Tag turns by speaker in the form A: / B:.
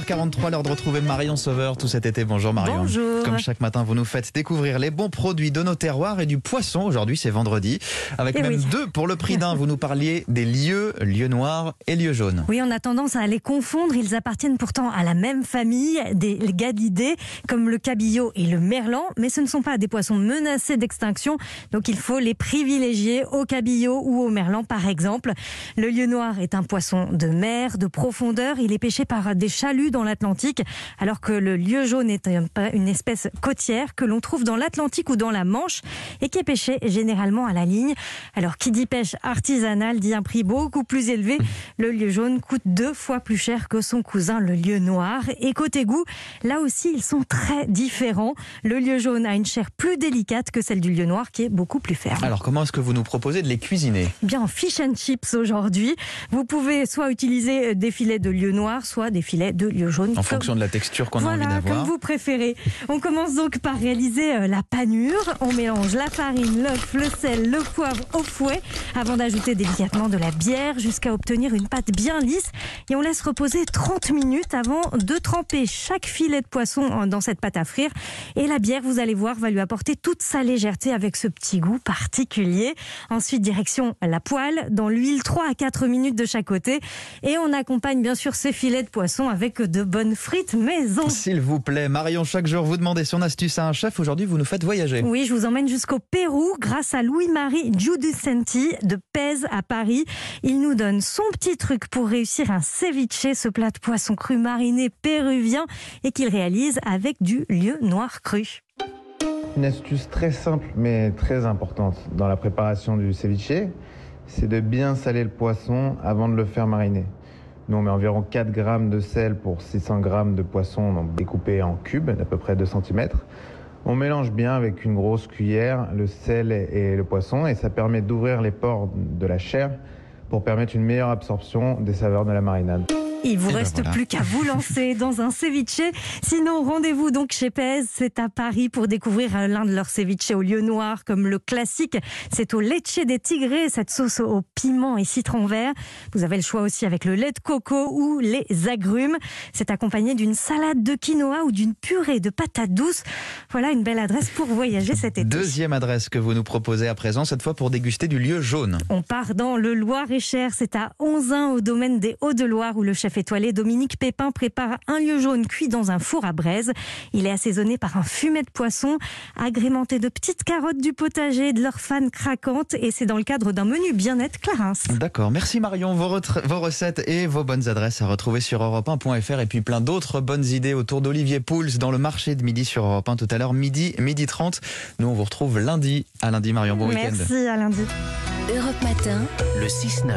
A: 8h43, l'heure de retrouver Marion Sauveur tout cet été. Bonjour Marion.
B: Bonjour.
A: Comme chaque matin, vous nous faites découvrir les bons produits de nos terroirs et du poisson. Aujourd'hui, c'est vendredi. Avec
B: Eh
A: même
B: oui.
A: deux pour le prix d'un. Vous nous parliez des lieux, lieux noirs et lieux jaunes.
B: Oui, on a tendance à les confondre. Ils appartiennent pourtant à la même famille, des gadidés, comme le cabillaud et le merlan. Mais ce ne sont pas des poissons menacés d'extinction. Donc il faut les privilégier au cabillaud ou au merlan, par exemple. Le lieu noir est un poisson de mer, de profondeur. Il est pêché par des chaluts dans l'Atlantique, alors que le lieu jaune est un- une espèce côtière que l'on trouve dans l'Atlantique ou dans la Manche et qui est pêché généralement à la ligne. Alors, qui dit pêche artisanale dit un prix beaucoup plus élevé. Le lieu jaune coûte deux fois plus cher que son cousin, le lieu noir. Et côté goût, là aussi, ils sont très différents. Le lieu jaune a une chair plus délicate que celle du lieu noir, qui est beaucoup plus ferme.
A: Alors, comment est-ce que vous nous proposez de les cuisiner?
B: Bien, fish and chips aujourd'hui. Vous pouvez soit utiliser des filets de lieu noir, soit des filets de lieu jaune.
A: En
B: Comme-
A: fonction de la texture qu'on a
B: voilà,
A: envie
B: comme
A: d'avoir.
B: vous préférez. On commence donc par réaliser euh, la panure. On mélange la farine, l'œuf, le sel, le poivre au fouet avant d'ajouter délicatement de la bière jusqu'à obtenir une pâte bien lisse. Et on laisse reposer 30 minutes avant de tremper chaque filet de poisson en- dans cette pâte à frire. Et la bière, vous allez voir, va lui apporter toute sa légèreté avec ce petit goût particulier. Ensuite, direction la poêle, dans l'huile, 3 à 4 minutes de chaque côté. Et on accompagne bien sûr ces filets de poisson avec de bonnes frites maison.
A: S'il vous plaît, Marion, chaque jour, vous demandez son astuce à un chef. Aujourd'hui, vous nous faites voyager.
B: Oui, je vous emmène jusqu'au Pérou grâce à Louis-Marie Giudicenti de Pèse à Paris. Il nous donne son petit truc pour réussir un ceviche, ce plat de poisson cru mariné péruvien et qu'il réalise avec du lieu noir cru.
C: Une astuce très simple mais très importante dans la préparation du ceviche, c'est de bien saler le poisson avant de le faire mariner. Nous, on met environ 4 grammes de sel pour 600 grammes de poisson donc découpé en cubes d'à peu près 2 cm. On mélange bien avec une grosse cuillère le sel et le poisson et ça permet d'ouvrir les pores de la chair pour permettre une meilleure absorption des saveurs de la marinade.
B: Il vous
A: Eh ben
B: reste
A: voilà.
B: plus qu'à vous lancer dans un ceviche. Sinon, rendez-vous donc chez Pèse. C'est à Paris pour découvrir euh, l'un de leurs ceviches au lieu noir, comme le classique. C'est au leche des tigrés, cette sauce au piment et citron vert. Vous avez le choix aussi avec le lait de coco ou les agrumes. C'est accompagné d'une salade de quinoa ou d'une purée de patates douces. Voilà une belle adresse pour voyager cet été.
A: Deuxième adresse que vous nous proposez à présent, cette fois pour déguster du lieu jaune.
B: On part dans le Loir-et-Cher, c'est à Onzin au domaine des Hauts-de-Loire où le chef étoilé Dominique Pépin prépare un lieu jaune cuit dans un four à braise. Il est assaisonné par un fumet de poisson agrémenté de petites carottes du potager, de leur fan craquante et c'est dans le cadre d'un menu bien-être Clarins.
A: D'accord, merci Marion. Vos, vos recettes et vos bonnes adresses à retrouver sur europe1.fr et puis plein d'autres bonnes idées autour d'Olivier Pouls dans le marché de midi sur Europe 1 tout à l'heure, midi, midi 30. Nous, on vous retrouve lundi. À lundi, Marion. Bon week-end.
B: Merci à lundi.
D: Europe Matin,
E: Le 6-9.